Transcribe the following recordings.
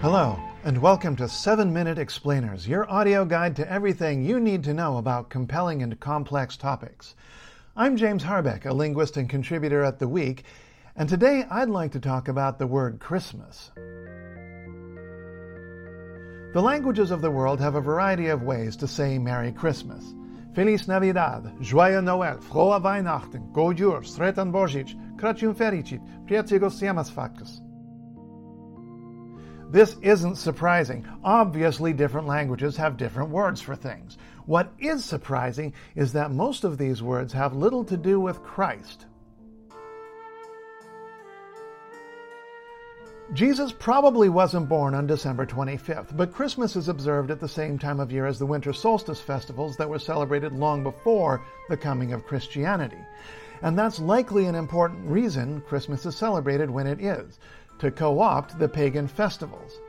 Hello, and welcome to 7 Minute Explainers, your audio guide to everything you need to know about compelling and complex topics. I'm James Harbeck, a linguist and contributor at The Week, and today I'd like to talk about the word Christmas. The languages of the world have a variety of ways to say Merry Christmas. Feliz Navidad, Joyeux Noel, Frohe Weihnachten, Godjur, Sretan Božić, Crăciun Fericit, Priecīgos Ziemassvētkus. This isn't surprising. Obviously, different languages have different words for things. What is surprising is that most of these words have little to do with Christ. Jesus probably wasn't born on December 25th, but Christmas is observed at the same time of year as the winter solstice festivals that were celebrated long before the coming of Christianity. And that's likely an important reason Christmas is celebrated when it is to co opt the pagan festivals.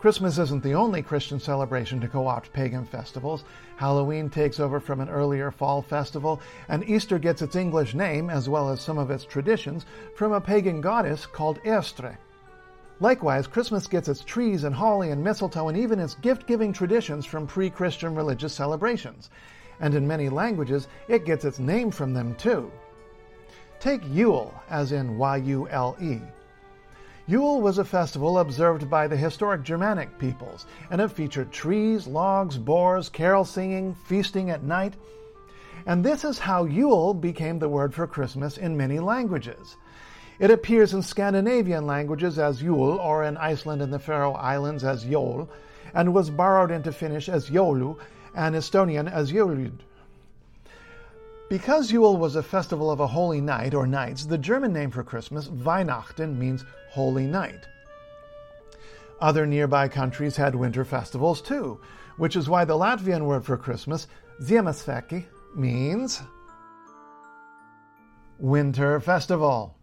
Christmas isn't the only Christian celebration to co opt pagan festivals. Halloween takes over from an earlier fall festival, and Easter gets its English name, as well as some of its traditions, from a pagan goddess called Eostre. Likewise, Christmas gets its trees and holly and mistletoe and even its gift giving traditions from pre Christian religious celebrations. And in many languages, it gets its name from them too. Take Yule, as in Y U L E. Yule was a festival observed by the historic Germanic peoples, and it featured trees, logs, boars, carol singing, feasting at night. And this is how Yule became the word for Christmas in many languages. It appears in Scandinavian languages as Yule, or in Iceland and the Faroe Islands as Jol, and was borrowed into Finnish as Joulu and Estonian as Jolud. Because Yule was a festival of a holy night or nights, the German name for Christmas, Weihnachten, means holy night. Other nearby countries had winter festivals too, which is why the Latvian word for Christmas, Ziemassvētki, means winter festival.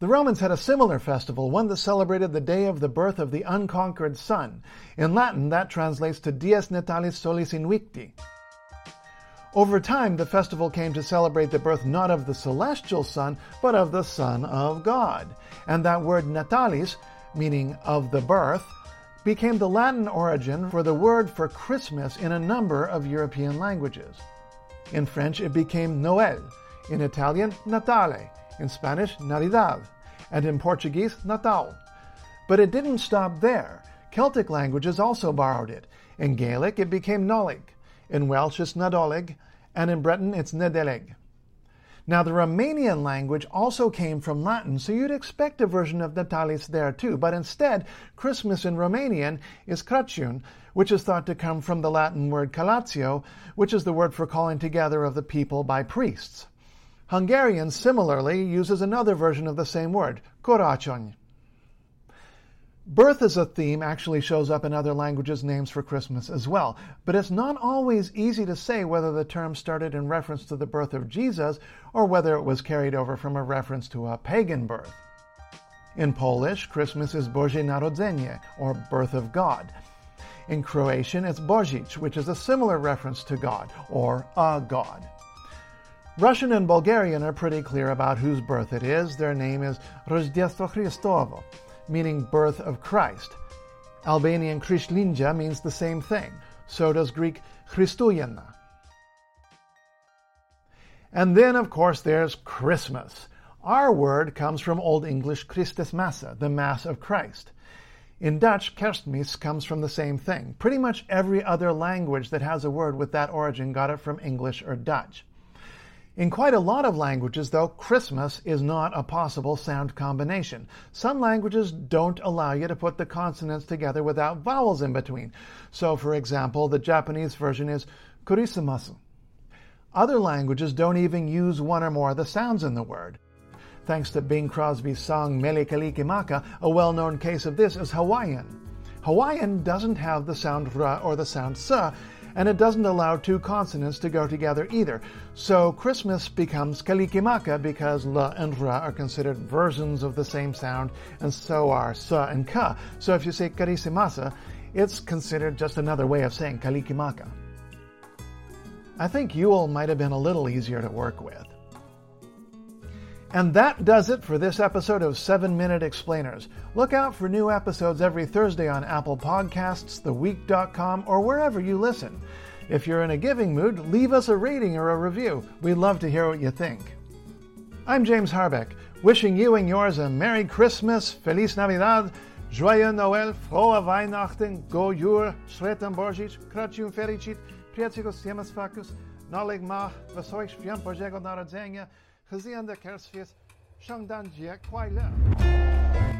The Romans had a similar festival, one that celebrated the day of the birth of the unconquered sun. In Latin, that translates to Dies Natalis Solis Invicti. Over time, the festival came to celebrate the birth not of the celestial Son, but of the Son of God. And that word natalis, meaning of the birth, became the Latin origin for the word for Christmas in a number of European languages. In French, it became Noël. In Italian, Natale. In Spanish, Navidad. And in Portuguese, Natal. But it didn't stop there. Celtic languages also borrowed it. In Gaelic, it became Nolig. In Welsh, it's Nadolig, and in Breton, it's Nedeleg. Now, the Romanian language also came from Latin, so you'd expect a version of Natalis there too, but instead, Christmas in Romanian is Crăciun, which is thought to come from the Latin word collatio, which is the word for calling together of the people by priests. Hungarian similarly uses another version of the same word, Karácsony. Birth as a theme actually shows up in other languages' names for Christmas as well, but it's not always easy to say whether the term started in reference to the birth of Jesus or whether it was carried over from a reference to a pagan birth. In Polish, Christmas is Boże Narodzenie, or Birth of God. In Croatian, it's Božić, which is a similar reference to God, or a God. Russian and Bulgarian are pretty clear about whose birth it is. Their name is Rozdjestvo Hristovo meaning birth of Christ. Albanian Krishtlindja means the same thing. So does Greek Christouyena. And then, of course, there's Christmas. Our word comes from Old English Christusmassa, the Mass of Christ. In Dutch, kerstmis comes from the same thing. Pretty much every other language that has a word with that origin got it from English or Dutch. In quite a lot of languages, though, Christmas is not a possible sound combination. Some languages don't allow you to put the consonants together without vowels in between. So, for example, the Japanese version is kurisimasu. Other languages don't even use one or more of the sounds in the word. Thanks to Bing Crosby's song Mele Kalikimaka, a well-known case of this is Hawaiian. Hawaiian doesn't have the sound ra or the sound sa, and it doesn't allow two consonants to go together either. So Christmas becomes kalikimaka because la and ra are considered versions of the same sound, and so are sa and ka. So if you say karisimasa, it's considered just another way of saying kalikimaka. I think Yule might have been a little easier to work with. And that does it for this episode of 7 Minute Explainers. Look out for new episodes every Thursday on Apple Podcasts, TheWeek.com, or wherever you listen. If you're in a giving mood, leave us a rating or a review. We'd love to hear what you think. I'm James Harbeck, wishing you and yours a Merry Christmas, Feliz Navidad, Joyeux Noël, Frohe Weihnachten, Go Jur, Sretan Borgic, Crăciun Fericit, Priecigos Siemas Facus, Nolig Ma, Wesołych Świąt Bożego Narodzenia, Gezien de kerstfeest, Shangdan Jie Kwai Le.